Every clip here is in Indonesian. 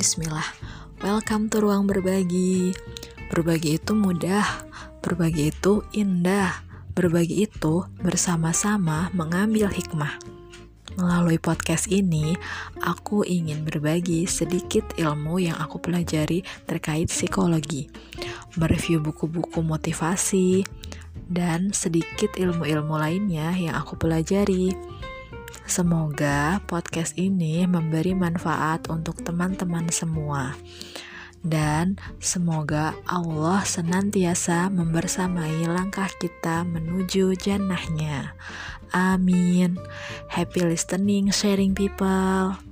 Bismillah. Welcome to ruang berbagi. Berbagi itu mudah, berbagi itu indah, berbagi itu bersama-sama mengambil hikmah. Melalui podcast ini, aku ingin berbagi sedikit ilmu yang aku pelajari terkait psikologi, mereview buku-buku motivasi, dan sedikit ilmu-ilmu lainnya yang aku pelajari. Semoga podcast ini memberi manfaat untuk teman-teman semua. Dan semoga Allah senantiasa membersamai langkah kita menuju jannahnya. Amin. Happy listening, sharing people.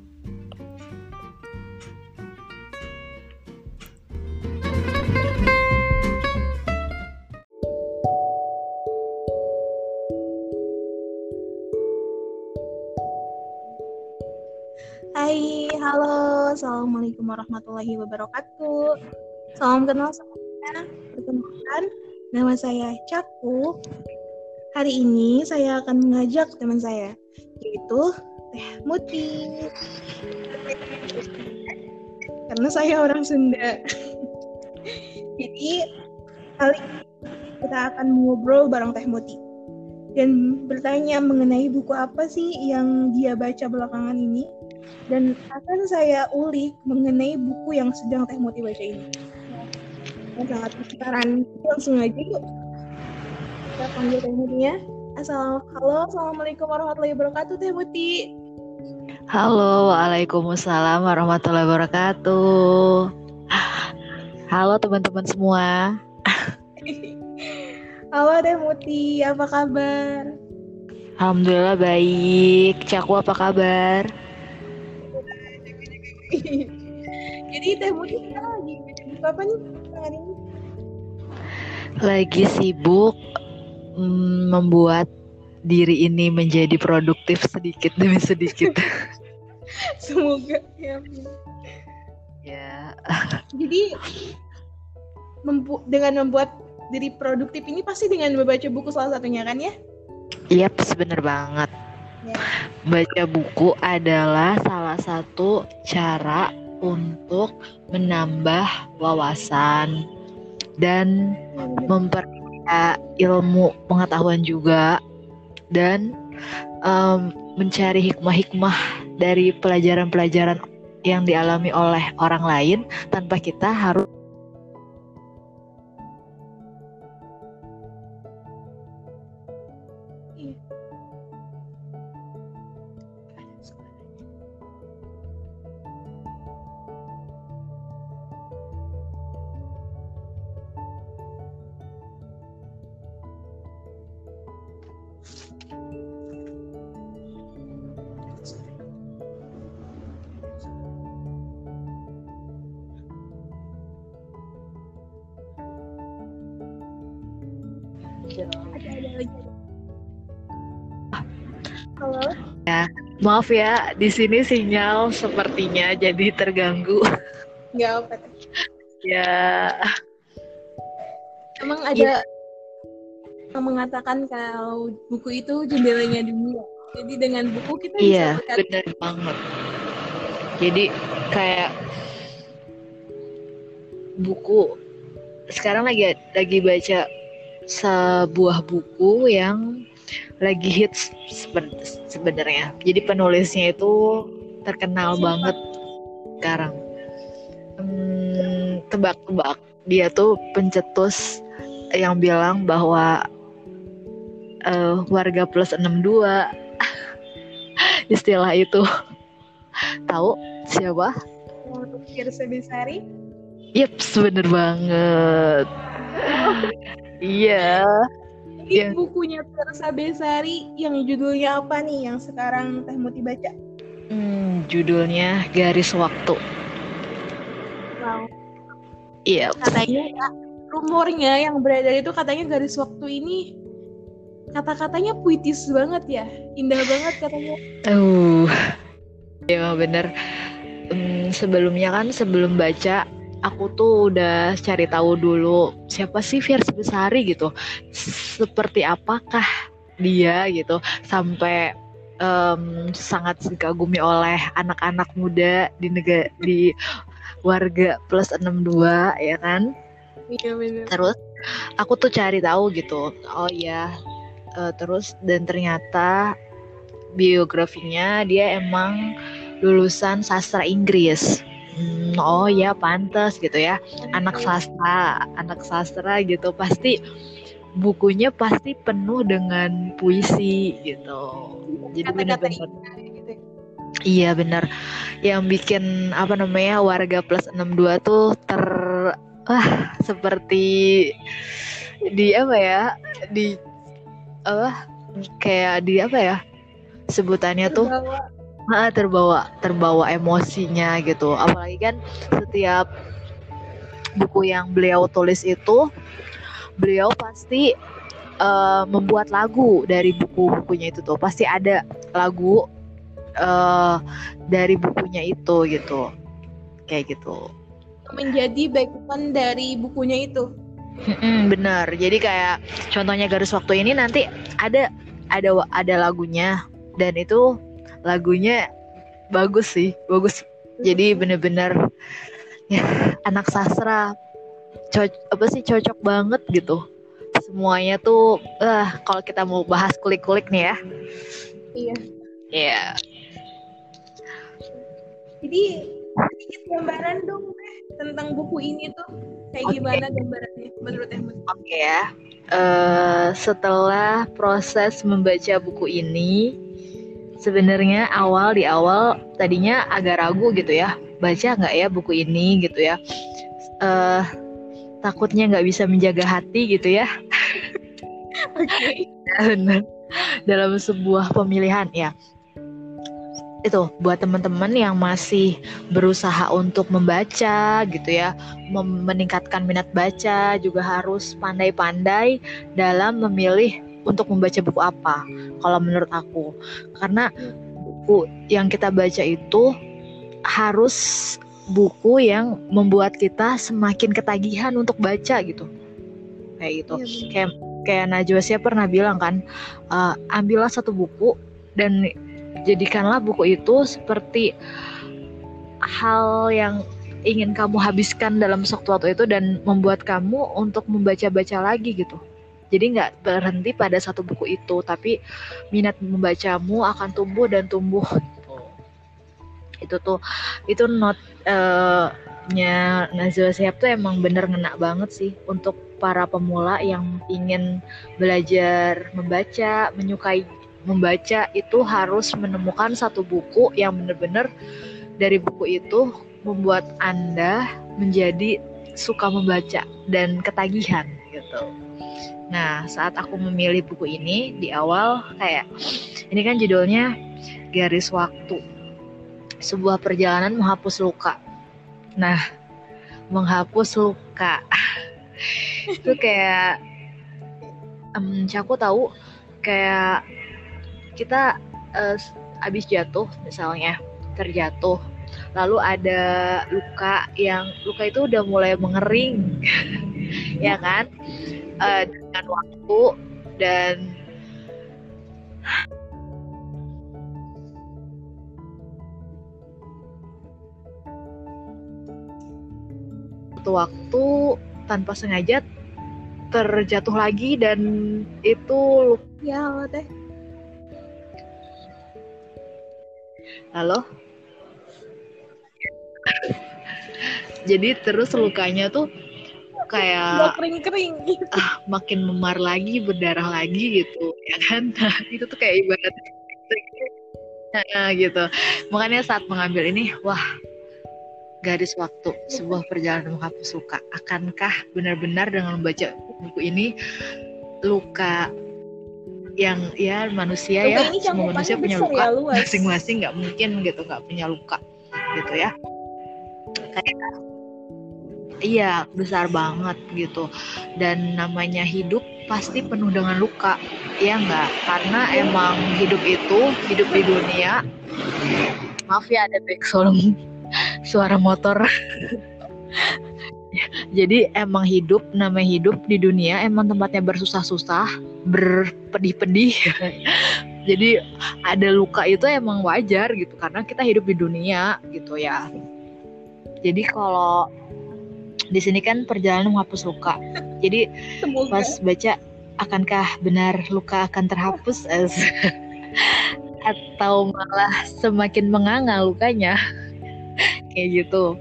Hai, halo, assalamualaikum warahmatullahi wabarakatuh. Salam kenal semuanya. Perkenalkan, nama saya Caku. Hari ini saya akan mengajak teman saya, yaitu Teh Muti. Karena saya orang Sunda. Jadi kali ini kita akan ngobrol bareng Teh Muti dan bertanya mengenai buku apa sih yang dia baca belakangan ini dan akan saya ulik mengenai buku yang sedang Teh Muti baca ini. Nah, sangat penasaran, langsung aja yuk. Kita panggil Teh Mutinya. Assalamualaikum, halo, assalamualaikum warahmatullahi wabarakatuh, Teh Muti. Halo, waalaikumsalam warahmatullahi wabarakatuh. Halo teman-teman semua. halo Teh Muti, apa kabar? Alhamdulillah baik. Caku apa kabar? Jadi Teh sekarang lagi buku apa nih belakangan ini? Lagi sibuk mm, membuat diri ini menjadi produktif sedikit demi sedikit. Semoga ya. ya. Jadi membu dengan membuat diri produktif ini pasti dengan membaca buku salah satunya kan ya? Iya, bener banget. Baca buku adalah salah satu cara untuk menambah wawasan dan memperkaya ilmu pengetahuan juga dan um, mencari hikmah-hikmah dari pelajaran-pelajaran yang dialami oleh orang lain tanpa kita harus Halo. maaf ya di sini sinyal sepertinya jadi terganggu Nggak apa Teh. ya Emang ada yang mengatakan kalau buku itu jendelanya dunia. Jadi dengan buku kita bisa iya. benar banget. Jadi kayak buku sekarang lagi lagi baca sebuah buku yang lagi hits seben- sebenarnya. Jadi penulisnya itu terkenal Siapa? banget sekarang. Hmm, tebak-tebak. Dia tuh pencetus yang bilang bahwa eh, warga plus 62 istilah itu tahu siapa? Firsa Besari. Yeps, bener banget. Iya. Ini Yang- bukunya Firsa Besari yang judulnya apa nih yang sekarang Teh Muti baca? Hmm, judulnya Garis Waktu. Wow. Iya. Katanya ya, rumornya yang beredar itu katanya garis waktu ini kata-katanya puitis banget ya, indah banget katanya. Uh, ya bener. Hmm, sebelumnya kan sebelum baca aku tuh udah cari tahu dulu siapa sih Fierce Besari gitu. Seperti apakah dia gitu sampai em, sangat dikagumi oleh anak-anak muda di negara di warga plus 62 ya kan iya benar terus aku tuh cari tahu gitu oh ya uh, terus dan ternyata biografinya dia emang lulusan sastra Inggris hmm, oh ya pantas gitu ya anak sastra anak sastra gitu pasti bukunya pasti penuh dengan puisi gitu jadi benar-benar gitu. Iya benar. Yang bikin apa namanya warga plus 62 tuh ter ah seperti di apa ya? Di apa kayak di apa ya? Sebutannya tuh terbawa. terbawa terbawa emosinya gitu. Apalagi kan setiap buku yang beliau tulis itu beliau pasti uh, membuat lagu dari buku-bukunya itu tuh pasti ada lagu uh, dari bukunya itu gitu kayak gitu menjadi background dari bukunya itu mm bener jadi kayak contohnya garis waktu ini nanti ada ada ada lagunya dan itu lagunya bagus sih bagus jadi bener-bener ya anak sastra cocok apa sih cocok banget gitu semuanya tuh uh, kalau kita mau bahas kulik-kulik nih ya. Iya. Iya. Yeah. Jadi sedikit gambaran dong tentang buku ini tuh kayak okay. gimana gambarannya menurut Emma? Oke okay, ya. Uh, setelah proses membaca buku ini, sebenarnya awal di awal tadinya agak ragu gitu ya, baca nggak ya buku ini gitu ya. Uh, takutnya nggak bisa menjaga hati gitu ya. Oke. Okay. Dalam sebuah pemilihan ya. Itu buat teman-teman yang masih berusaha untuk membaca gitu ya, meningkatkan minat baca juga harus pandai-pandai dalam memilih untuk membaca buku apa. Kalau menurut aku, karena buku yang kita baca itu harus buku yang membuat kita semakin ketagihan untuk baca gitu. Kayak gitu. Ya, kayak kayak Najwa Shihab pernah bilang kan uh, ambillah satu buku dan jadikanlah buku itu seperti hal yang ingin kamu habiskan dalam waktu itu dan membuat kamu untuk membaca-baca lagi gitu. Jadi nggak berhenti pada satu buku itu tapi minat membacamu akan tumbuh dan tumbuh. Itu tuh itu not uh, nya Nazwa Shihab tuh emang bener ngena banget sih untuk para pemula yang ingin belajar membaca, menyukai membaca itu harus menemukan satu buku yang bener-bener dari buku itu membuat Anda menjadi suka membaca dan ketagihan gitu. Nah, saat aku memilih buku ini di awal kayak ini kan judulnya Garis Waktu sebuah perjalanan menghapus luka. Nah, menghapus luka itu kayak um, aku tahu kayak kita uh, abis jatuh misalnya terjatuh lalu ada luka yang luka itu udah mulai mengering ya kan? Uh, dengan waktu dan waktu tanpa sengaja terjatuh lagi dan itu ya teh halo? Jadi terus lukanya tuh kayak kering-kering gitu. ah, makin memar lagi berdarah lagi gitu ya kan? Nah, itu tuh kayak ibarat nah, gitu. Makanya saat mengambil ini wah garis waktu sebuah perjalanan menghapus luka akankah benar-benar dengan membaca buku ini luka yang ya manusia luka ya semua manusia punya luka. ya, masing-masing nggak mungkin gitu nggak punya luka gitu ya. Kayak iya besar banget gitu. Dan namanya hidup pasti penuh dengan luka ya enggak karena emang hidup itu hidup di dunia. Maaf ya ada back suara motor jadi emang hidup namanya hidup di dunia emang tempatnya bersusah-susah berpedih-pedih. Jadi ada luka itu emang wajar gitu karena kita hidup di dunia gitu ya. Jadi kalau di sini kan perjalanan menghapus luka. Jadi Semoga. pas baca akankah benar luka akan terhapus? As atau malah semakin menganga lukanya? Kayak gitu.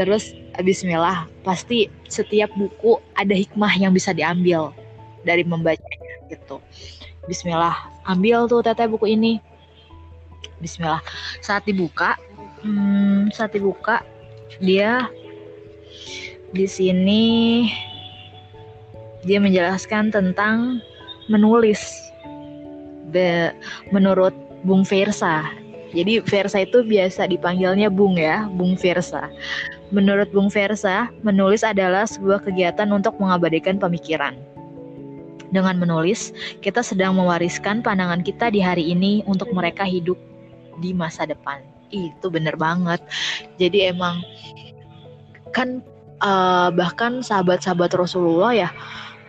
Terus Bismillah pasti setiap buku ada hikmah yang bisa diambil dari membacanya gitu. Bismillah ambil tuh teteh buku ini. Bismillah. Saat dibuka hmm, saat dibuka dia di sini dia menjelaskan tentang menulis Be, menurut Bung Versa. Jadi Versa itu biasa dipanggilnya Bung ya, Bung Versa. Menurut Bung Versa, menulis adalah sebuah kegiatan untuk mengabadikan pemikiran. Dengan menulis, kita sedang mewariskan pandangan kita di hari ini untuk mereka hidup di masa depan. Itu bener banget. Jadi emang kan uh, bahkan sahabat-sahabat Rasulullah ya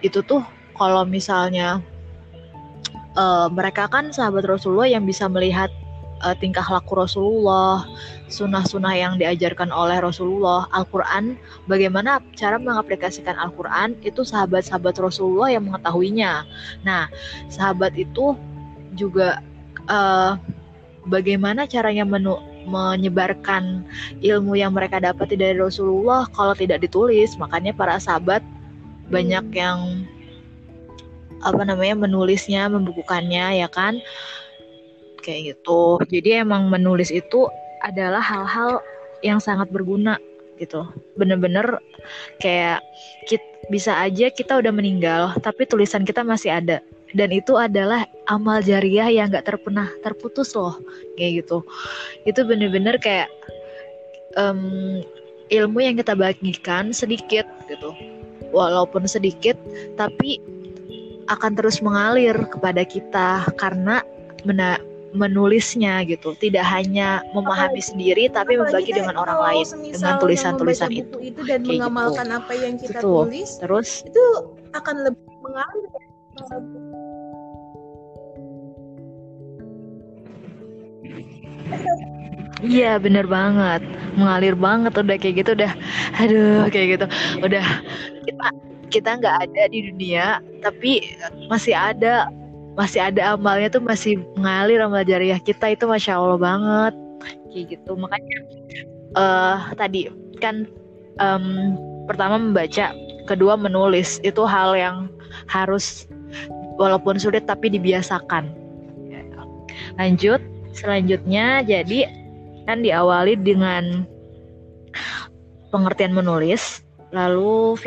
itu tuh kalau misalnya uh, mereka kan sahabat Rasulullah yang bisa melihat uh, tingkah laku Rasulullah, sunnah-sunnah yang diajarkan oleh Rasulullah, Al-Quran, bagaimana cara mengaplikasikan Al-Quran itu sahabat-sahabat Rasulullah yang mengetahuinya. Nah, sahabat itu juga uh, bagaimana caranya menu menyebarkan ilmu yang mereka dapati dari Rasulullah kalau tidak ditulis. Makanya para sahabat banyak yang apa namanya menulisnya, membukukannya ya kan. Kayak gitu. Jadi emang menulis itu adalah hal-hal yang sangat berguna gitu. Bener-bener kayak kita, bisa aja kita udah meninggal tapi tulisan kita masih ada dan itu adalah amal jariah yang gak terpernah terputus loh kayak gitu itu bener-bener kayak um, ilmu yang kita bagikan sedikit gitu walaupun sedikit tapi akan terus mengalir kepada kita karena menulisnya gitu tidak hanya memahami sendiri tapi membagi dengan orang lain dengan tulisan-tulisan itu itu dan Kayak mengamalkan gitu. apa yang kita Itu. tulis terus itu akan lebih mengalir ya. Iya bener banget mengalir banget udah kayak gitu udah aduh kayak gitu udah kita kita nggak ada di dunia tapi masih ada masih ada amalnya tuh masih mengalir amal jariah kita itu masya allah banget. Kayak gitu. Makanya eh tadi kan em, pertama membaca kedua menulis itu hal yang harus walaupun sulit tapi dibiasakan. Lanjut selanjutnya jadi kan diawali dengan pengertian menulis lalu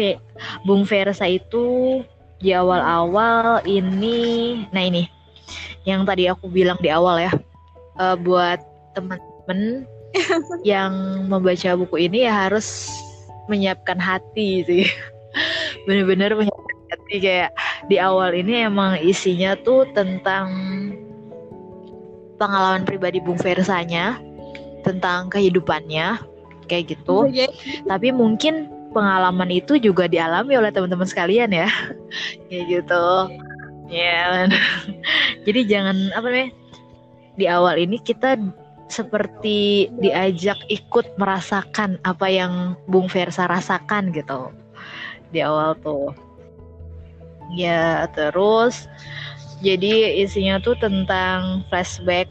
Bung Versa itu di awal-awal ini nah ini yang tadi aku bilang di awal ya eh, buat teman-teman yang membaca buku ini ya harus menyiapkan hati sih. Bener-bener menyiapkan hati kayak di awal ini emang isinya tuh tentang pengalaman pribadi Bung Versanya tentang kehidupannya kayak gitu. Jadi, tapi mungkin pengalaman itu juga dialami oleh teman-teman sekalian ya. Kayak gitu. Ya jadi jangan apa namanya di awal ini kita seperti diajak ikut merasakan apa yang Bung Versa rasakan gitu. Di awal tuh. Ya terus jadi isinya tuh tentang flashback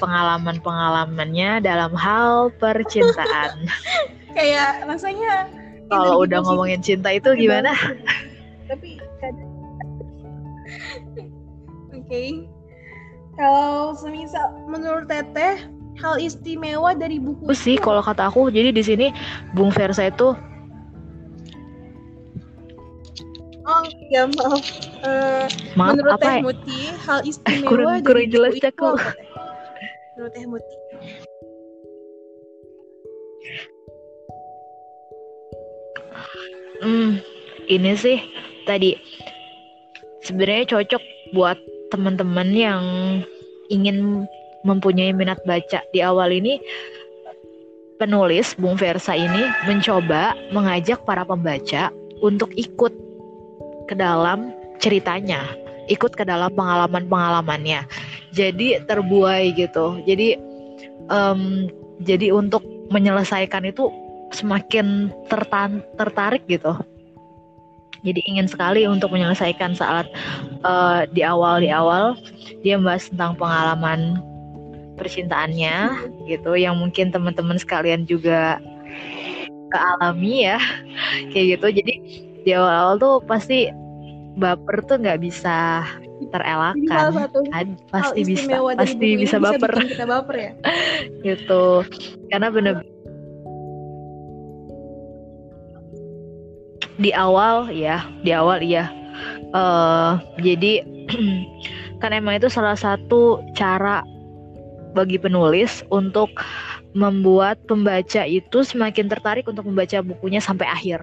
pengalaman-pengalamannya dalam hal percintaan. Kayak rasanya kalau udah ngomongin cinta itu gimana? tapi kadang oke kalau semisal menurut teteh hal istimewa dari buku sih kalau kata aku jadi di sini Bung Versa itu oh ya maaf Eh, maaf menurut apa teh? Muti hal istimewa kurang- dari kurang buku jelas itu aku. apa, Teh? menurut teh Muti Hmm, ini sih tadi sebenarnya cocok buat teman-teman yang ingin mempunyai minat baca di awal ini penulis Bung Versa ini mencoba mengajak para pembaca untuk ikut ke dalam ceritanya, ikut ke dalam pengalaman-pengalamannya. Jadi terbuai gitu. Jadi em, jadi untuk menyelesaikan itu semakin tertan tertarik gitu. Jadi ingin sekali untuk menyelesaikan saat uh, di awal di awal dia membahas tentang pengalaman percintaannya gitu yang mungkin teman-teman sekalian juga kealami ya kayak gitu. Jadi di awal-awal tuh pasti baper tuh nggak bisa terelakkan. Pasti bisa pasti bisa baper. bisa kita baper ya? Gitu. Karena bener di awal ya di awal iya. Uh, jadi kan emang itu salah satu cara bagi penulis untuk membuat pembaca itu semakin tertarik untuk membaca bukunya sampai akhir.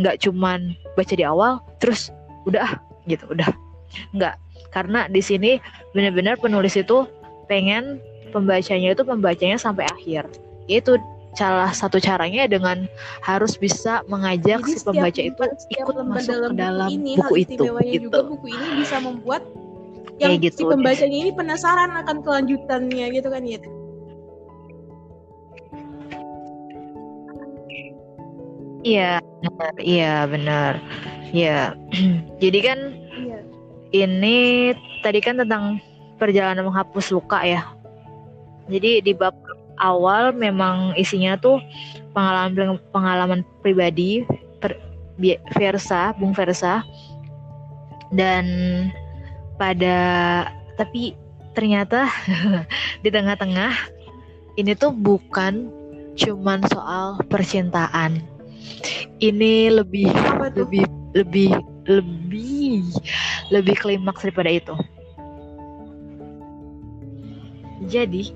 Nggak cuman baca di awal terus udah gitu udah. Nggak karena di sini benar-benar penulis itu pengen pembacanya itu pembacanya sampai akhir. Itu salah satu caranya dengan harus bisa mengajak Jadi si pembaca itu ikut masuk dalam ke dalam buku, ini, buku itu gitu. juga buku ini bisa membuat yang gitu, si pembacanya ini penasaran akan kelanjutannya gitu kan ya Iya, benar. Iya, benar. Iya. Jadi kan iya. ini tadi kan tentang perjalanan menghapus luka ya. Jadi di bab awal memang isinya tuh pengalaman pengalaman pribadi per, Versa, Bung Versa dan pada tapi ternyata di tengah-tengah ini tuh bukan cuman soal percintaan. Ini lebih lebih lebih lebih lebih klimaks daripada itu. Jadi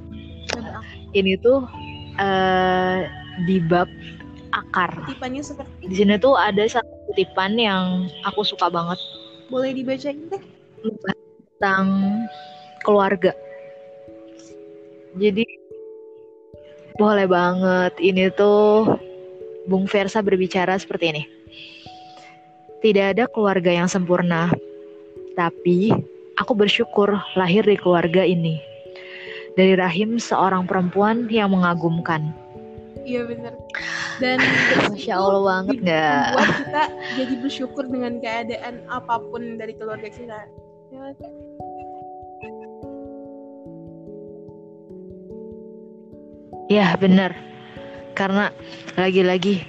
ini tuh uh, di bab akar. Kutipannya seperti di sini tuh ada satu kutipan yang aku suka banget. Boleh dibacain deh. Tentang keluarga. Jadi boleh banget. Ini tuh Bung Versa berbicara seperti ini. Tidak ada keluarga yang sempurna, tapi aku bersyukur lahir di keluarga ini dari rahim seorang perempuan yang mengagumkan. Iya benar. Dan Masya Allah banget nggak? Kita jadi bersyukur dengan keadaan apa pun dari keluarga kita. Ya, ya benar. Karena lagi-lagi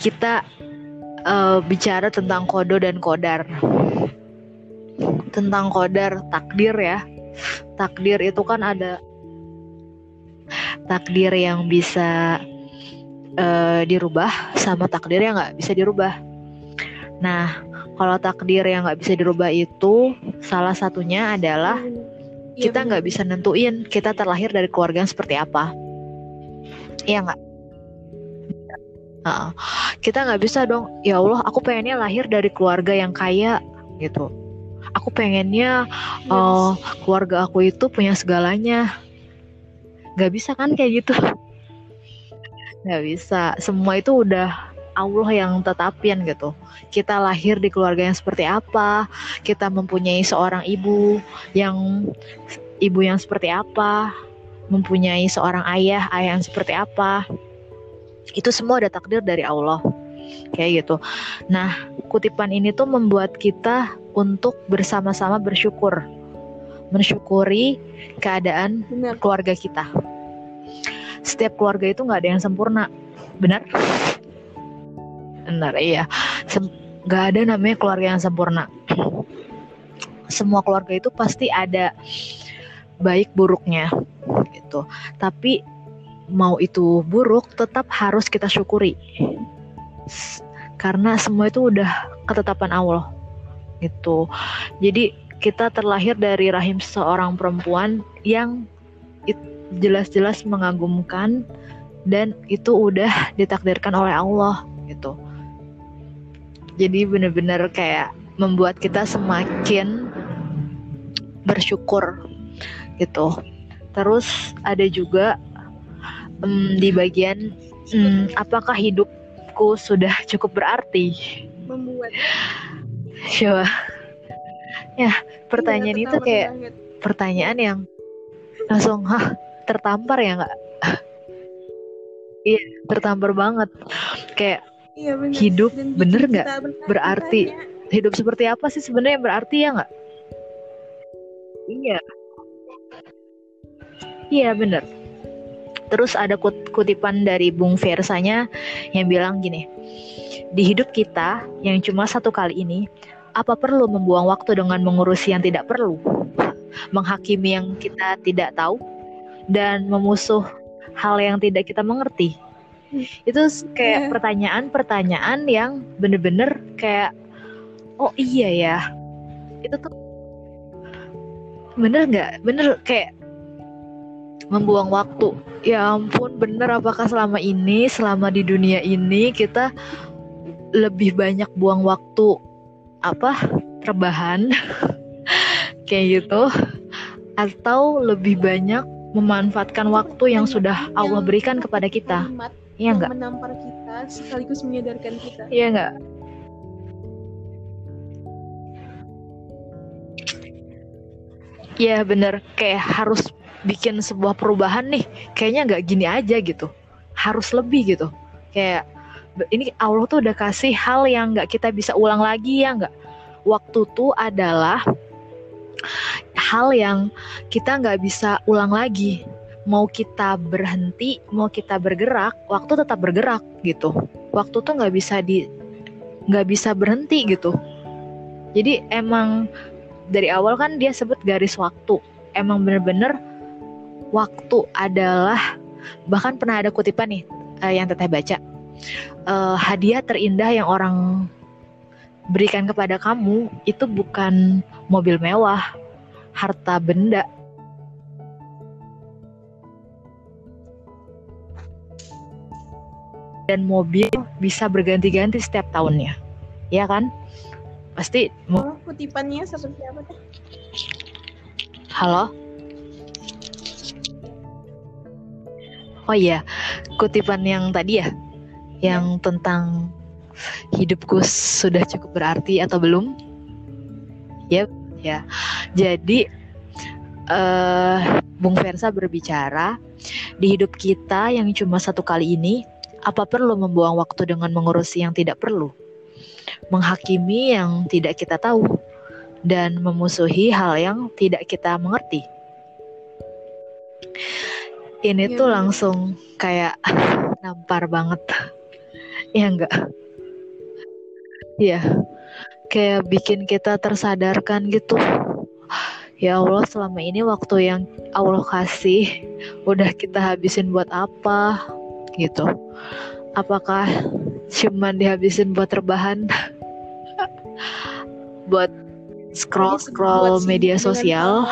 kita uh, bicara tentang kodo dan kodar. Tentang kodar takdir ya takdir itu kan ada takdir yang bisa uh, dirubah sama takdir yang nggak bisa dirubah. Nah, kalau takdir yang nggak bisa dirubah itu salah satunya adalah hmm, kita nggak bisa nentuin kita terlahir dari keluarga yang seperti apa. Iya nggak? Uh, kita nggak bisa dong. Ya Allah, aku pengennya lahir dari keluarga yang kaya gitu aku pengennya uh, keluarga aku itu punya segalanya. Gak bisa kan kayak gitu? Gak bisa. Semua itu udah Allah yang tetapin gitu. Kita lahir di keluarga yang seperti apa? Kita mempunyai seorang ibu yang ibu yang seperti apa? Mempunyai seorang ayah ayah yang seperti apa? Itu semua ada takdir dari Allah. Kayak gitu. Nah, kutipan ini tuh membuat kita untuk bersama-sama bersyukur, mensyukuri keadaan Benar. keluarga kita. Setiap keluarga itu nggak ada yang sempurna, benar? Benar, iya. Nggak ada namanya keluarga yang sempurna. Semua keluarga itu pasti ada baik buruknya, gitu. Tapi mau itu buruk tetap harus kita syukuri karena semua itu udah ketetapan Allah gitu jadi kita terlahir dari rahim seorang perempuan yang jelas-jelas mengagumkan dan itu udah ditakdirkan oleh Allah gitu jadi benar-benar kayak membuat kita semakin bersyukur gitu terus ada juga um, di bagian um, apakah hidup menurutku sudah cukup berarti. Membuat. Coba. Ya, pertanyaan iya, itu kayak banget. pertanyaan yang langsung hah tertampar ya nggak? iya tertampar banget kayak Iya benar. Hidup Dan bener nggak? Berarti. hidup seperti apa sih sebenarnya yang berarti ya nggak iya iya bener terus ada kut- kutipan dari Bung Versanya yang bilang gini di hidup kita yang cuma satu kali ini apa perlu membuang waktu dengan mengurusi yang tidak perlu? Menghakimi yang kita tidak tahu? Dan memusuh hal yang tidak kita mengerti? Itu kayak Iya. pertanyaan-pertanyaan yang bener-bener kayak oh iya ya. Itu tuh bener nggak? Bener kayak membuang waktu. Ya ampun bener apakah selama ini selama di dunia ini kita lebih banyak buang waktu apa rebahan kayak gitu atau lebih banyak memanfaatkan waktu yang sudah Allah berikan kepada kita. ya yang enggak menampar kita sekaligus menyadarkan kita. Iya enggak Iya bener. Kayak harus bikin sebuah perubahan nih. Kayaknya nggak gini aja gitu. Harus lebih gitu. Kayak ini Allah tuh udah kasih hal yang nggak kita bisa ulang lagi ya nggak? Waktu tuh adalah hal yang kita nggak bisa ulang lagi. Mau kita berhenti mau kita bergerak waktu tetap bergerak gitu. Waktu tuh nggak bisa di nggak bisa berhenti gitu. Jadi emang dari awal kan dia sebut garis waktu. Emang bener-bener waktu adalah bahkan pernah ada kutipan nih eh, yang teteh baca Eh, hadiah terindah yang orang berikan kepada kamu itu bukan mobil mewah harta benda dan mobil bisa berganti-ganti setiap tahunnya ya kan pasti mo- Oh, kutipannya seperti apa teh? Halo? Oh iya, kutipan yang tadi ya, yang tentang hidupku sudah cukup berarti atau belum? Yep, ya. Jadi eh Bung Versa berbicara di hidup kita yang cuma satu kali ini, apa perlu membuang waktu dengan mengurusi yang tidak perlu? Menghakimi yang tidak kita tahu dan memusuhi hal yang tidak kita mengerti. Ini Iya, tuh langsung kayak nampar banget. Ya enggak? Iya. Kayak bikin kita tersadarkan gitu. Ya Allah, selama ini waktu yang Allah kasih udah kita habisin buat apa gitu. Apakah cuman dihabisin buat rebahan? buat scroll scroll Buat media sosial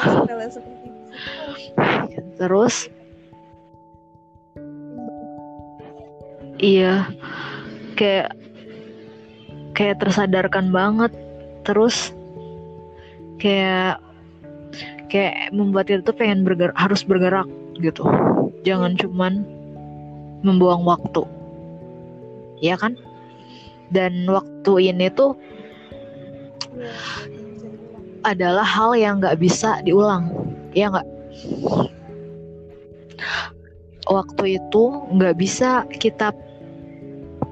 terus iya kayak kayak tersadarkan banget. Terus kayak kayak membuat kita tuh pengen bergerak harus bergerak gitu. Jangan cuman membuang waktu. Ya kan? Dan waktu ini tuh adalah hal yang nggak bisa diulang. Ya nggak? Waktu itu nggak bisa kita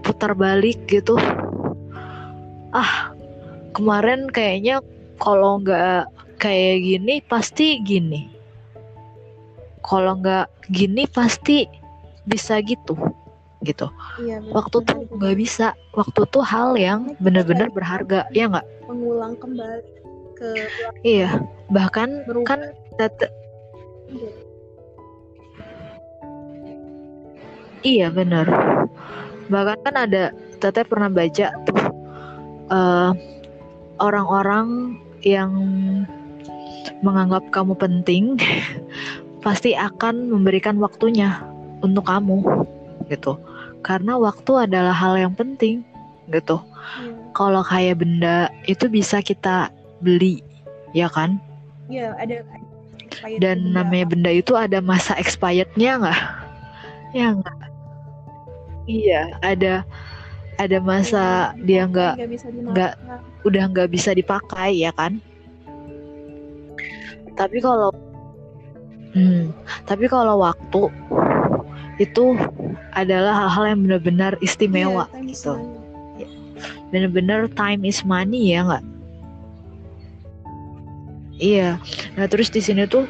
putar balik gitu. Ah kemarin kayaknya kalau nggak kayak gini pasti gini. Kalau nggak gini pasti bisa gitu gitu. Iya, waktu tuh nggak bisa. Waktu tuh hal yang bener-bener berharga ya nggak? mengulang kembali ke iya bahkan Berubah. kan tete- Iya. Benar. Bahkan kan ada Teteh pernah baca tuh eh, orang-orang yang menganggap kamu penting pasti akan memberikan waktunya untuk kamu gitu. Karena waktu adalah hal yang penting gitu. Iya. Kalau kayak benda itu bisa kita beli, ya kan? Iya, ada Dan benda namanya apa. benda itu ada masa expirednya nggak? Ya nggak? Iya, ada ada masa Yang dia nggak nggak udah nggak bisa dipakai ya kan? Tapi kalau hmm, tapi kalau waktu itu adalah hal-hal yang benar-benar istimewa Iya, time is gitu. money. Benar-benar time is money ya nggak? Iya. Nah terus di sini tuh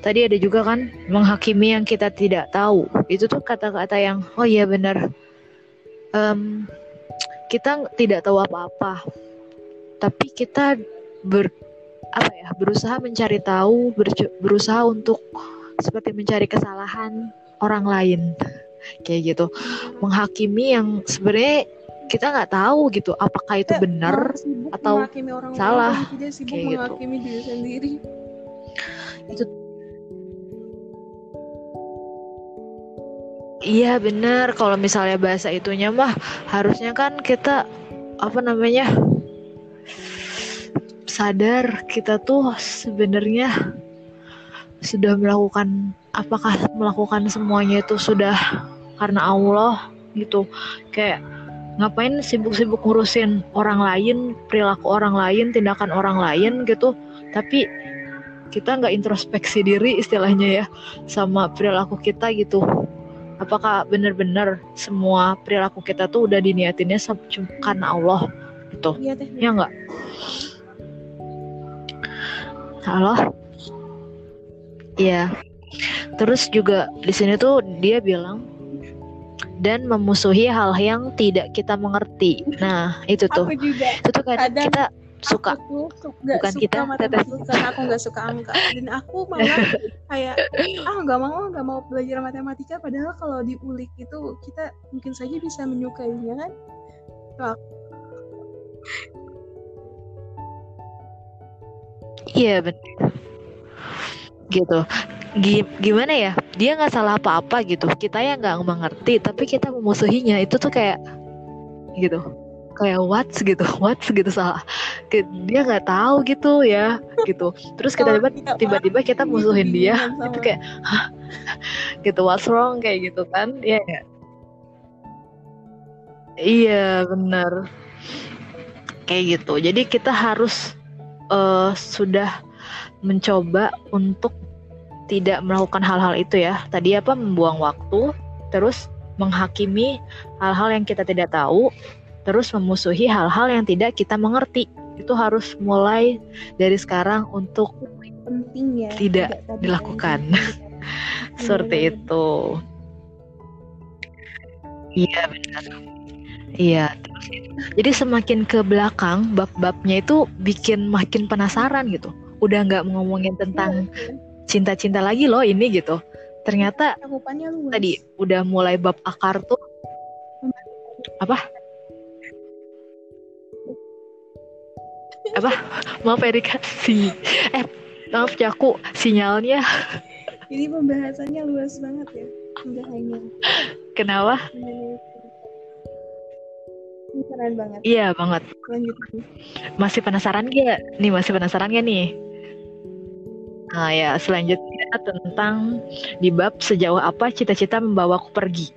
tadi ada juga kan menghakimi yang kita tidak tahu. Itu tuh kata-kata yang oh iya benar. Em, kita tidak tahu apa-apa, tapi kita ber apa ya berusaha mencari tahu, berju- berusaha untuk seperti mencari kesalahan orang lain kayak gitu menghakimi yang sebenarnya kita nggak tahu gitu apakah itu benar atau orang salah, sibuk kayak gitu. diri sendiri. Iya benar. Kalau misalnya bahasa itunya mah harusnya kan kita apa namanya sadar kita tuh sebenarnya sudah melakukan apakah melakukan semuanya itu sudah karena Allah gitu. Kayak ngapain sibuk-sibuk ngurusin orang lain perilaku orang lain tindakan orang lain gitu. Tapi kita nggak introspeksi diri istilahnya ya sama perilaku kita gitu apakah benar-benar semua perilaku kita tuh udah diniatinnya karena Allah gitu? Iya teh. ya nggak? Halo? Iya. Terus juga di sini tuh dia bilang dan memusuhi hal yang tidak kita mengerti. Nah itu tuh. Aku juga. itu tuh kadang kadang kita suka Aku tuh Bukan suka kita, matematika karena aku nggak suka angka dan aku malah kayak ah nggak mau nggak mau belajar matematika padahal kalau diulik itu kita mungkin saja bisa menyukainya kan Iya benar. Gitu. Gi- gimana ya? Dia nggak salah apa-apa gitu. Kita yang nggak mengerti, tapi kita memusuhinya. Itu tuh kayak gitu. Kayak what's gitu, what's gitu salah. Dia nggak tahu gitu ya, gitu. Terus kita tiba-tiba kita musuhin dia. Itu kayak, hah? Gitu, what's wrong kayak gitu kan? Iya. nggak? Iya benar. Kayak gitu. Jadi kita harus eh, sudah mencoba untuk tidak melakukan hal-hal itu ya. Tadi apa membuang waktu, terus menghakimi hal-hal yang kita tidak tahu, terus memusuhi hal-hal yang tidak kita mengerti. Itu harus mulai dari sekarang untuk penting ya Tidak dilakukan. yang kita- seperti Iya, itu. Iya benar. Iya. terus. Jadi semakin ke belakang bab-babnya itu bikin makin penasaran gitu. Udah nggak ngomongin tentang Iya, cinta-cinta lagi loh ini gitu. Ternyata tadi udah mulai bab akar tuh apa? Apa? Maaf Erika si eh maaf Jaku sinyalnya jadi pembahasannya luas banget ya nggak hanya kenapa? ini keren banget Iya banget. lanjut Masih penasaran gak? Nih masih penasaran gak nih? Nah ya selanjutnya tentang di bab sejauh apa cita-cita membawaku pergi.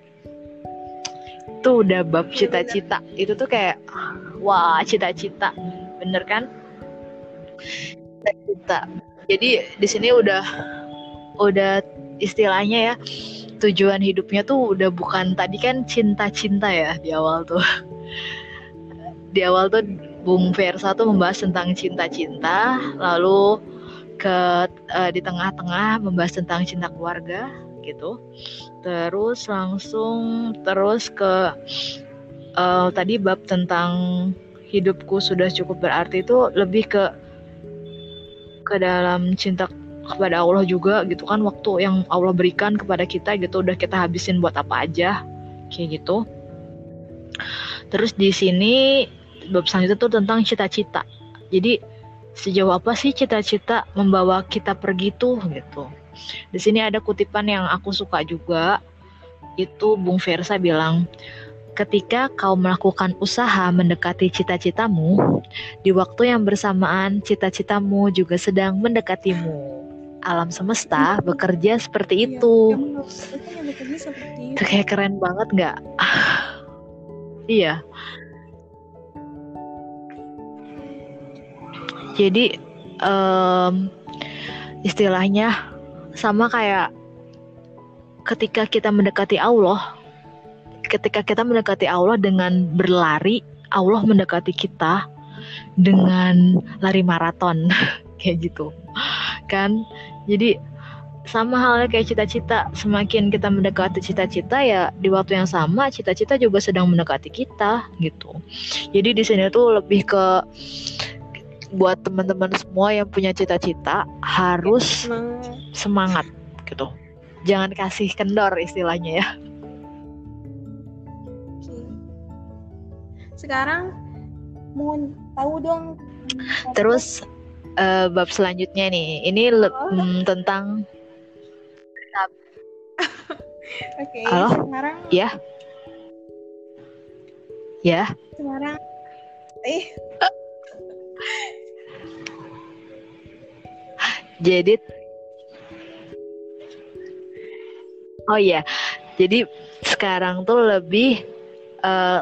Itu udah bab cita-cita. Itu tuh kayak wah cita-cita, bener kan? Cita-cita. Jadi di sini udah udah istilahnya ya tujuan hidupnya tuh udah bukan tadi kan cinta-cinta ya di awal tuh. Di awal tuh Bung Versa tuh membahas tentang cinta-cinta, lalu ke eh, di tengah-tengah membahas tentang cinta keluarga gitu. Terus langsung terus ke eh, tadi bab tentang hidupku sudah cukup berarti itu lebih ke ke dalam cinta kepada Allah juga gitu kan waktu yang Allah berikan kepada kita gitu udah kita habisin buat apa aja kayak gitu. Terus di sini bab selanjutnya tuh tentang cita-cita. Jadi sejauh apa sih cita-cita membawa kita pergi tuh gitu. Di sini ada kutipan yang aku suka juga. Itu Bung Versa bilang, ketika kau melakukan usaha mendekati cita-citamu, di waktu yang bersamaan cita-citamu juga sedang mendekatimu. Alam semesta bekerja seperti Iya, itu. bekerja seperti Itu kayak keren banget nggak? iya. Jadi em, istilahnya sama kayak ketika kita mendekati Allah, ketika kita mendekati Allah dengan berlari, Allah mendekati kita dengan lari maraton kayak gitu. Kan? Jadi sama halnya kayak cita-cita, semakin kita mendekati cita-cita ya di waktu yang sama cita-cita juga sedang mendekati kita gitu. Jadi di sini tuh lebih ke buat teman-teman semua yang punya cita-cita harus semangat gitu. Jangan kasih kendor istilahnya ya. Sekarang mau tahu dong. Terus uh, bab selanjutnya nih, ini oh. mm, tentang Oke, okay, Halo? sekarang Ya. Ya. Sekarang eh Jadi Oh iya. Jadi sekarang tuh lebih uh,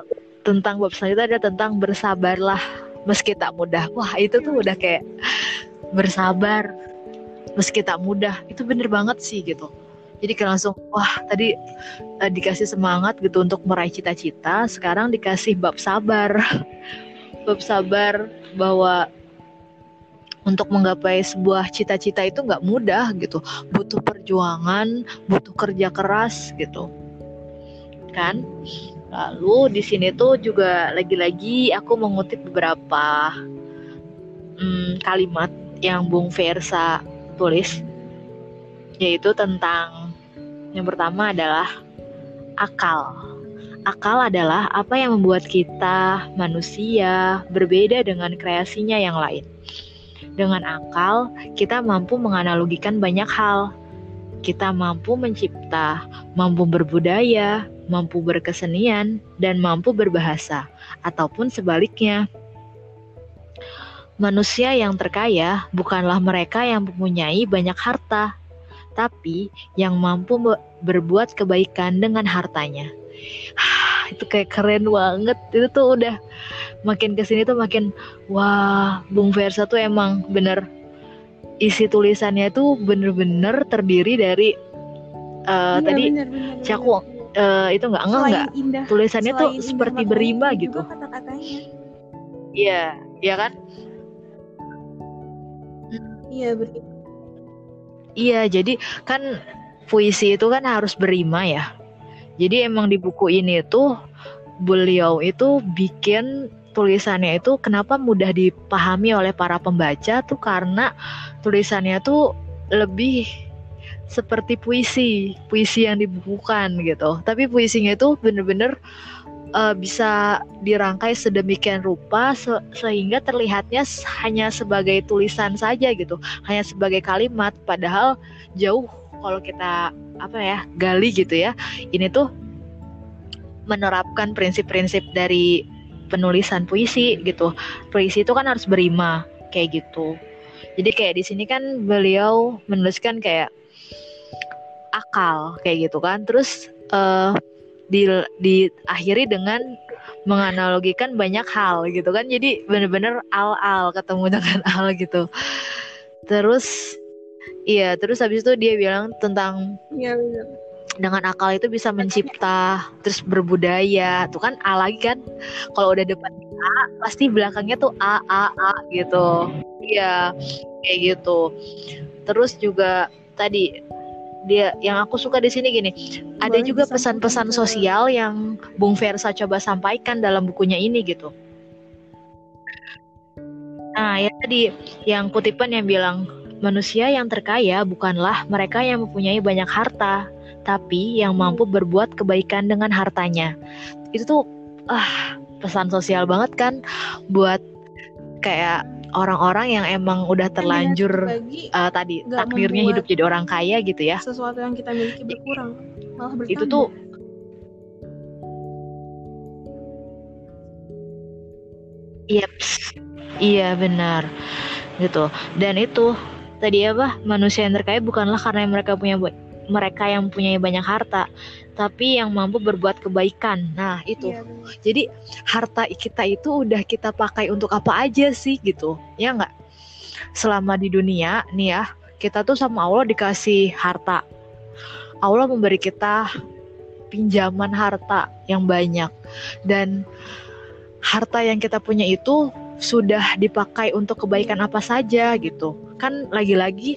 tentang bab selanjutnya ada tentang bersabarlah meski tak mudah. Wah, itu tuh udah kayak bersabar meski tak mudah. Itu bener banget sih gitu. Jadi kayak langsung wah tadi uh, dikasih semangat gitu untuk meraih cita-cita sekarang dikasih bab sabar. Bab sabar bahwa untuk menggapai sebuah cita-cita itu nggak mudah gitu. Butuh perjuangan butuh kerja keras gitu. Kan lalu di sini tuh juga lagi-lagi aku mengutip beberapa hmm, kalimat yang Bung Versa tulis yaitu tentang yang pertama adalah akal. Akal adalah apa yang membuat kita, manusia, berbeda dengan kreasinya yang lain. Dengan akal, kita mampu menganalogikan banyak hal. Kita mampu mencipta, mampu berbudaya, mampu berkesenian, dan mampu berbahasa, ataupun sebaliknya. Manusia yang terkaya bukanlah mereka yang mempunyai banyak harta, tapi yang mampu berbuat kebaikan dengan hartanya. itu kayak keren banget. Itu tuh udah makin ke sini tuh makin wah, Bung Versa tuh emang bener isi tulisannya tuh bener-bener terdiri dari uh, iya, tadi bener, uh, itu nggak enggak nggak tulisannya tuh seperti berima gitu. Iya, iya kan? Iya betul. Iya, jadi kan puisi itu kan harus berima ya. Jadi emang di buku ini tuh beliau itu bikin tulisannya itu kenapa mudah dipahami oleh para pembaca tuh karena tulisannya tuh lebih seperti puisi, puisi yang dibukukan gitu. Tapi puisinya itu bener-bener uh, bisa dirangkai sedemikian rupa se sehingga terlihatnya hanya sebagai tulisan saja gitu, hanya sebagai kalimat padahal jauh kalau kita apa ya gali gitu ya. Ini tuh menerapkan prinsip-prinsip dari penulisan puisi gitu. Puisi itu kan harus berima kayak gitu. Jadi kayak di sini kan beliau menuliskan kayak akal kayak gitu kan. Terus uh, di diakhiri dengan menganalogikan banyak hal gitu kan jadi bener-bener al-al ketemu dengan al gitu terus iya terus habis itu dia bilang tentang ya, dengan akal itu bisa mencipta terus berbudaya. Tuh kan a lagi kan? Kalau udah depan a pasti belakangnya tuh a a a gitu. Iya kayak gitu. Terus juga tadi dia yang aku suka di sini gini. Boleh ada juga pesan-pesan sosial yang Bung Versa coba sampaikan dalam bukunya ini gitu. Nah ya tadi yang kutipan yang bilang manusia yang terkaya bukanlah mereka yang mempunyai banyak harta tapi yang mampu berbuat kebaikan dengan hartanya itu tuh ah pesan sosial banget kan buat kayak orang-orang yang emang udah terlanjur uh, tadi takdirnya hidup jadi orang kaya gitu ya. Sesuatu yang kita miliki berkurang, malah bertambah. Itu tuh Iya, iya benar, gitu. Dan itu tadi apa? Manusia yang terkaya bukanlah karena mereka punya mereka yang punya banyak harta, tapi yang mampu berbuat kebaikan. Nah, itu. Iya, Jadi harta kita itu udah kita pakai untuk apa aja sih gitu. Ya nggak? Selama di dunia nih ya, kita tuh sama Allah dikasih harta. Allah memberi kita pinjaman harta yang banyak dan harta yang kita punya itu sudah dipakai untuk kebaikan apa saja gitu kan lagi-lagi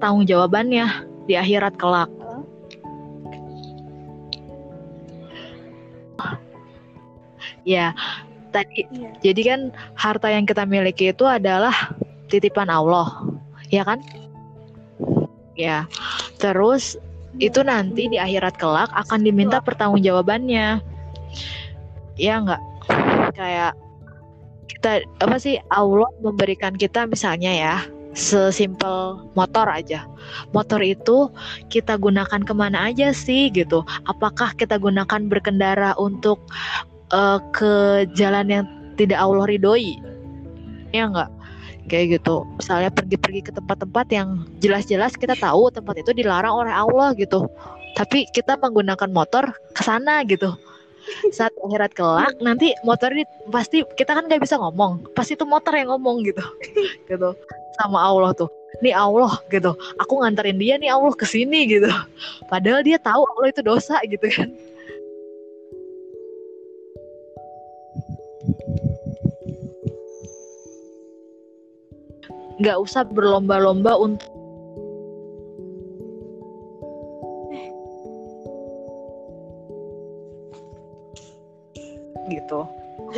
tanggung jawabannya di akhirat kelak. Ya, tadi Iya. jadi kan harta yang kita miliki itu adalah titipan Allah, ya kan? Ya. Terus itu nanti di akhirat kelak akan diminta pertanggungjawabannya. Ya enggak? Kayak kita apa sih Allah memberikan kita misalnya ya sesimpel motor aja. Motor itu kita gunakan ke mana aja sih gitu? Apakah kita gunakan berkendara untuk eh, ke jalan yang tidak Allah ridhoi? Ya enggak? Kayak gitu. Misalnya pergi-pergi ke tempat-tempat yang jelas-jelas kita tahu tempat itu dilarang oleh Allah gitu. Tapi kita menggunakan motor ke sana gitu. Saat akhirat kelak nanti motor ini pasti kita kan nggak bisa ngomong. Pasti itu motor yang ngomong gitu. gitu sama Allah tuh. Nih Allah gitu. Aku nganterin dia nih Allah ke sini gitu. Padahal dia tahu Allah itu dosa gitu kan. Nggak usah berlomba-lomba untuk gitu.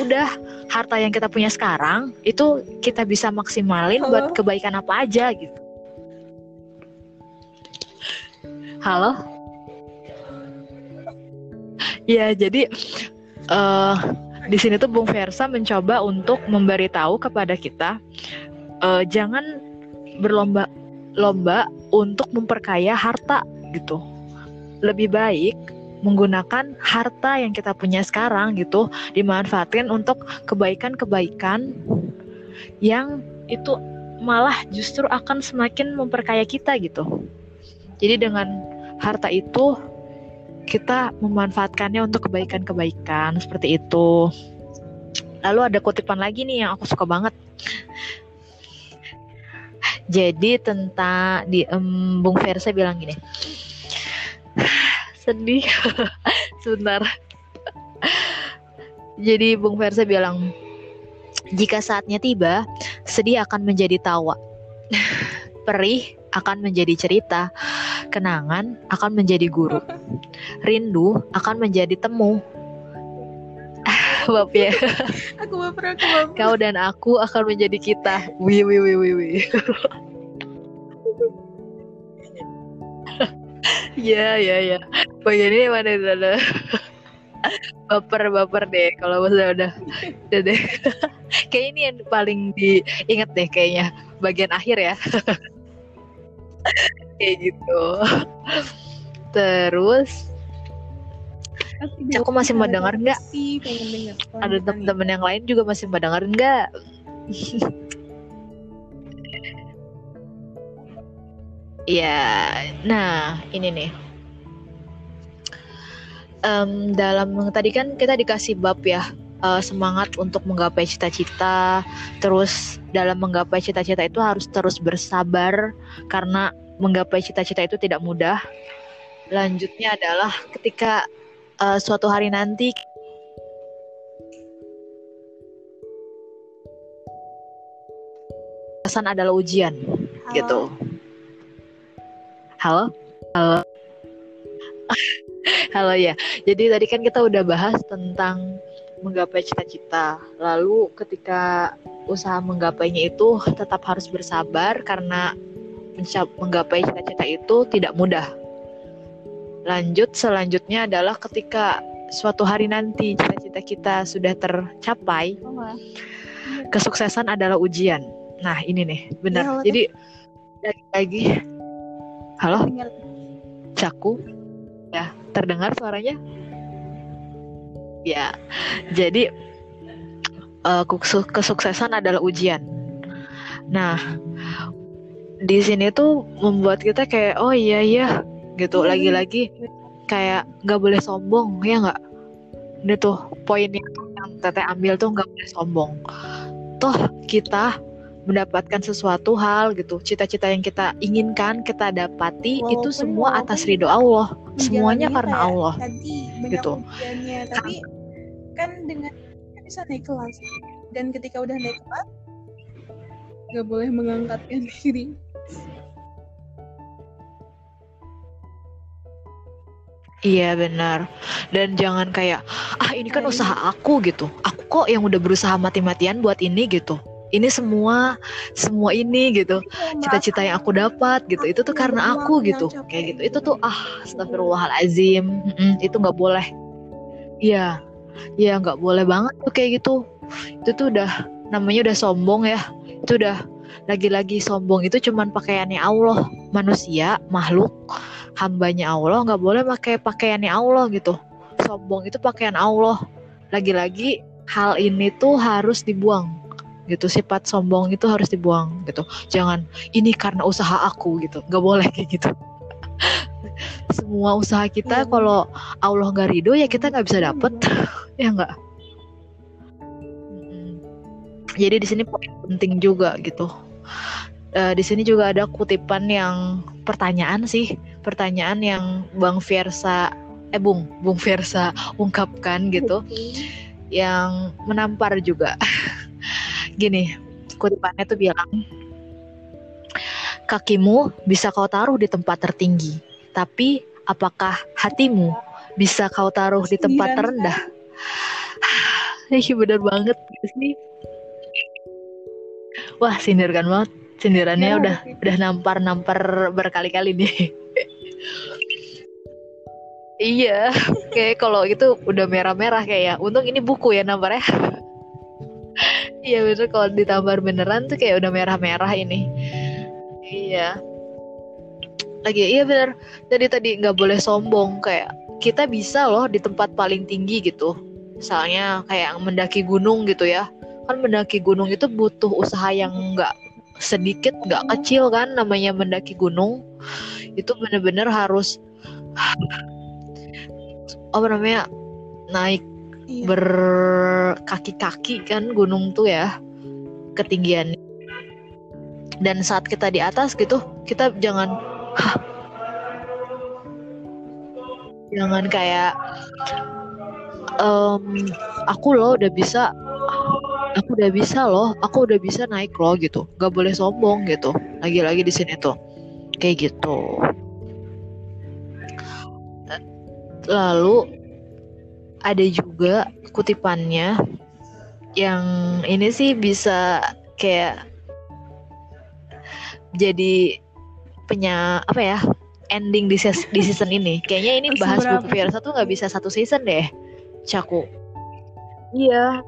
Udah harta yang kita punya sekarang itu kita bisa maksimalin buat Halo? kebaikan apa aja gitu. Halo? Ya, jadi eh di sini tuh Bung Versa mencoba untuk memberitahu kepada kita eh, jangan berlomba-lomba untuk memperkaya harta gitu. Lebih baik menggunakan harta yang kita punya sekarang gitu dimanfaatkan untuk kebaikan-kebaikan yang itu malah justru akan semakin memperkaya kita gitu. Jadi dengan harta itu kita memanfaatkannya untuk kebaikan-kebaikan seperti itu. Lalu ada kutipan lagi nih yang aku suka banget. Jadi tentang di em, Bung Versa bilang gini. Sedih. Sebentar. Jadi Bung Versa bilang jika saatnya tiba, sedih akan menjadi tawa. Perih akan menjadi cerita. Kenangan akan menjadi guru. Rindu akan menjadi temu. Bab ya. Aku baper, aku baper. Kau dan aku akan menjadi kita. Wih, wih, wih, wih, wih. Ya, ya, ya. Bagian ini mana sana? baper, baper deh. Kalau udah, udah, udah deh. Kayak ini yang paling diingat deh kayaknya. Bagian akhir ya. Kayak gitu. Terus, Aku masih mau denger nggak? Ada teman-teman yang lain juga masih mau dengerin nggak? Ya, nah ini nih. Em, dalam tadi kan kita dikasih bab ya eh, semangat untuk menggapai cita-cita. Terus dalam menggapai cita-cita itu harus terus bersabar karena menggapai cita-cita itu tidak mudah. Lanjutnya adalah ketika eh, suatu hari nanti kesan adalah ujian Halo? gitu. Halo? Halo? Halo ya. Jadi tadi kan kita udah bahas tentang menggapai cita-cita. Lalu ketika usaha menggapainya itu tetap harus bersabar karena menggapai cita-cita itu tidak mudah. Lanjut selanjutnya adalah ketika suatu hari nanti cita-cita kita sudah tercapai, kesuksesan adalah ujian. Nah, ini nih, Iya, benar. halo, Jadi lagi Halo. Caku. Ya, terdengar suaranya? Ya. Jadi eh, kesuksesan adalah ujian. Nah, di sini tuh membuat kita kayak oh iya iya gitu. Iya, Lagi-lagi kayak nggak boleh sombong ya nggak? Ini tuh poin yang yang teteh ambil tuh nggak boleh sombong. Toh kita mendapatkan sesuatu hal gitu cita-cita yang kita inginkan kita dapati Walaupun- itu semua atas ridho Allah semuanya karena kayak Allah Tadi gitu. ujiannya, tapi kan dengan kita bisa naik kelas. Dan ketika udah naik kelas, nggak boleh mengangkatkan diri. Iya benar. Dan jangan kayak ah ini kan Nah, usaha aku gitu. Aku kok yang udah berusaha mati-matian buat ini gitu. Ini semua semua ini gitu. Cita-cita yang aku dapat gitu. Itu tuh karena aku gitu. Kayak gitu. Itu tuh ah astagfirullahalazim. Mm-mm, itu nggak boleh. Iya. Iya nggak boleh banget tuh kayak gitu. Itu tuh udah namanya udah sombong ya. Itu udah lagi-lagi sombong itu cuman pakaiannya Allah. Manusia, makhluk hambanya Allah nggak boleh pakai pakaiannya Allah gitu sombong itu pakaian Allah lagi-lagi hal ini tuh harus dibuang gitu sifat sombong itu harus dibuang gitu. Jangan ini karena usaha aku gitu. Nggak boleh kayak gitu. Semua usaha kita Iya. kalau Allah nggak ridho ya kita nggak bisa dapet ya nggak? Jadi di sini poin penting juga gitu. Eh, di sini juga ada kutipan yang pertanyaan sih pertanyaan yang Bang Fiersa eh Bung Bung Fiersa ungkapkan gitu. Yang menampar juga gini kutipannya tuh bilang kakimu bisa kau taruh di tempat tertinggi tapi apakah hatimu bisa kau taruh di tempat Sindiran terendah Iya bener banget sih wah sindirkan banget sindirannya Ya, udah oke. udah nampar-nampar berkali-kali nih. iya, kayak kalau itu udah merah-merah kayak ya. Untung ini buku ya namparnya. iya bener kalau ditampar beneran tuh kayak udah merah-merah ini. Iya. Lagi iya bener. Jadi tadi nggak boleh sombong kayak kita bisa loh di tempat paling tinggi gitu. Misalnya kayak mendaki gunung gitu ya. Kan mendaki gunung itu butuh usaha yang nggak sedikit nggak kecil kan namanya mendaki gunung itu bener-bener harus apa namanya naik Iya. berkaki-kaki kan gunung tuh ya ketinggiannya dan saat kita di atas gitu kita jangan jangan kayak "Em, aku loh udah bisa aku udah bisa loh aku udah bisa naik loh gitu. Gak boleh sombong gitu lagi-lagi di sini tuh. Kayak gitu. Lalu ada juga kutipannya yang ini sih bisa kayak jadi penya apa ya ending di, ses- di season ini. Kayaknya ini bahas buku Fiersa tuh nggak bisa satu season deh caku. Iya.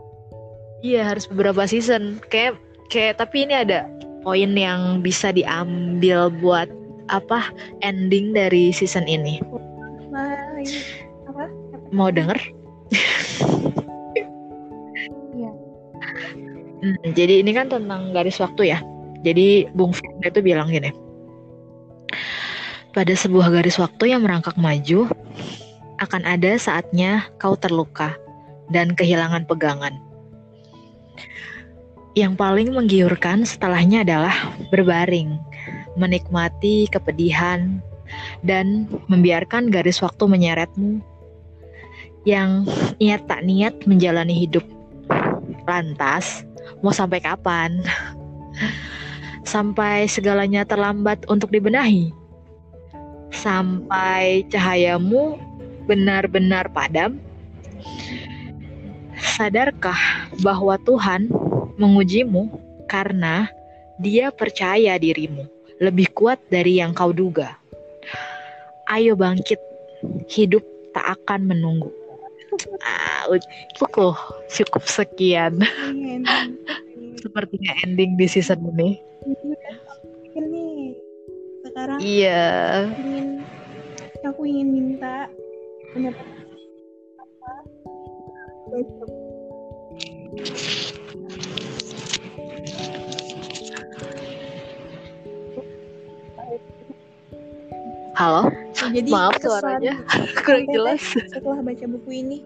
Iya harus beberapa season. Kayak kayak tapi ini ada poin yang bisa diambil buat apa ending dari season ini. Apa? mau denger Iya. Hmm, jadi ini kan tentang garis waktu ya. Jadi Bung Firda itu bilang gini. Pada sebuah garis waktu yang merangkak maju, akan ada saatnya kau terluka dan kehilangan pegangan. Yang paling menggiurkan setelahnya adalah berbaring, menikmati kepedihan, dan membiarkan garis waktu menyeretmu yang niat tak niat menjalani hidup. Lantas, mau sampai kapan? Sampai segalanya terlambat untuk dibenahi? Sampai cahayamu benar-benar padam? Sadarkah bahwa Tuhan mengujimu karena Dia percaya dirimu lebih kuat dari yang kau duga? Ayo bangkit, hidup tak akan menunggu. Ah, cukup, cukup sekian. Ending. Sepertinya ending di season ini. Ini sekarang Iya. ingin aku ingin minta pendapat Halo, jadi maaf kesan suaranya kurang Teteh jelas. setelah baca buku ini.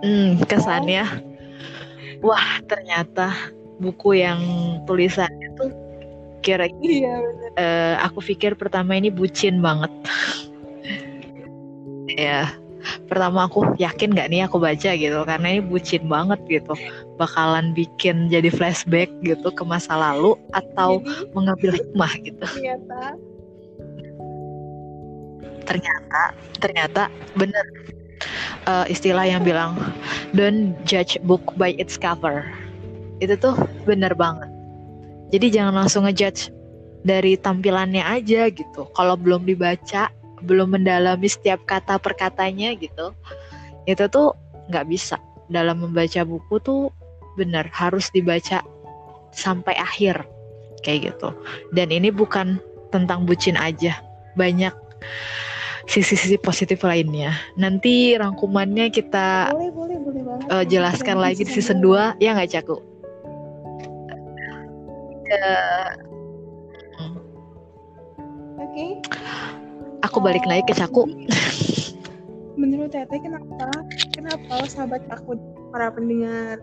Hmm. kesannya wah ternyata buku yang tulisannya tuh kira Iya, eh, aku pikir pertama ini bucin banget. Ya pertama aku yakin nggak nih aku baca? gitu. Karena ini bucin banget gitu. Bakalan bikin jadi flashback gitu ke masa lalu atau Jadi mengambil hikmah gitu. ternyata ternyata ternyata bener. Eh, istilah yang bilang don't judge book by its cover. Itu tuh bener banget. Jadi jangan langsung ngejudge dari tampilannya aja gitu. Kalau belum dibaca belum mendalami setiap kata per katanya gitu itu tuh nggak bisa dalam membaca buku tuh bener harus dibaca sampai akhir kayak gitu dan ini bukan tentang bucin aja banyak sisi-sisi positif lainnya nanti rangkumannya kita boleh boleh boleh banget. eh, jelaskan Dan lagi di season dua. 2 ya nggak Caku? Ke- Oke. Aku balik lagi ke Caku Menurut Teteh kenapa? Kenapa sahabat aku para pendengar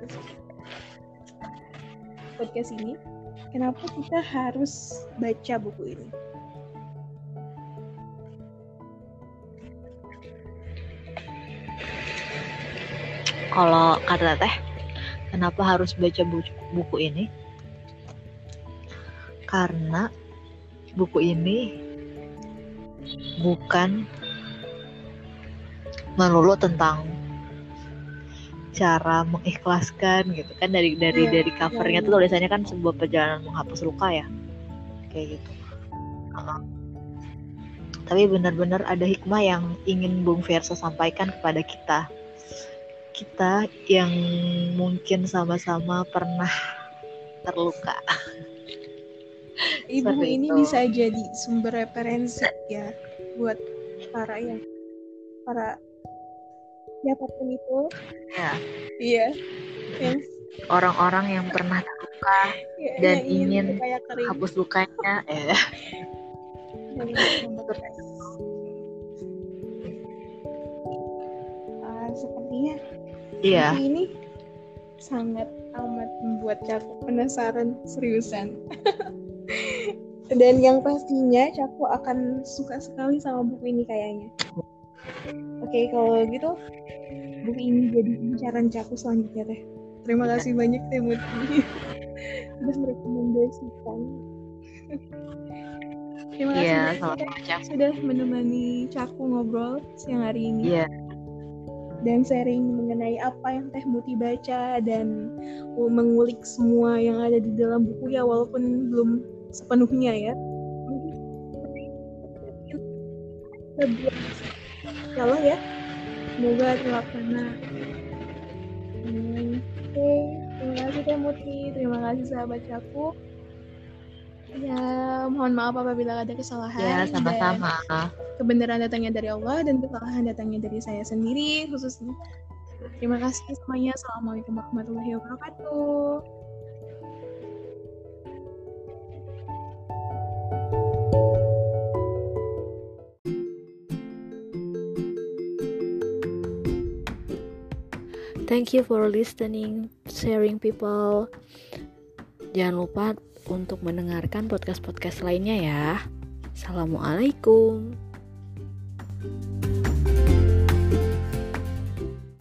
podcast ini? Kenapa kita harus baca buku ini? kalau kata teh kenapa harus baca bu- buku ini karena buku ini bukan. Melulu tentang cara mengikhlaskan gitu kan dari dari Iya, dari covernya tuh tulisannya kan sebuah perjalanan menghapus luka ya kayak gitu. Tapi benar-benar ada hikmah yang ingin Bung Versa sampaikan kepada kita. Kita yang mungkin sama-sama pernah terluka Jadi Seperti ini itu. bisa jadi sumber referensi ya buat para yang para siapa pun itu. ya Iya. Yang orang-orang yang pernah terluka ya, Dan ingin ingin hapus lukanya eh. Ah, sepertinya iya ini sangat amat membuat Caku penasaran seriusan. Dan yang pastinya Caku akan suka sekali sama buku ini kayaknya. Oke, kalau gitu buku ini jadi incaran Caku selanjutnya teh. Terima kasih banyak teh Muti. Sudah merekomendasikan. Terima kasih iya banyak, sama Teh, macam sudah menemani Caku ngobrol siang hari ini iya dan sharing mengenai apa yang Teh Muti baca dan mengulik semua yang ada di dalam buku ya walaupun belum sepenuhnya ya. Ya Allah ya, semoga terlaksana. Hmm, Oke, terima kasih Teh Muti, terima kasih sahabat Caku. Ya, mohon maaf apabila ada kesalahan. ya sama-sama kebenaran datangnya dari Allah dan kesalahan datangnya dari saya sendiri khususnya. Terima kasih semuanya. Assalamualaikum warahmatullahi wabarakatuh. Thank you for listening, sharing people. Jangan lupa untuk mendengarkan podcast-podcast lainnya ya. Assalamualaikum.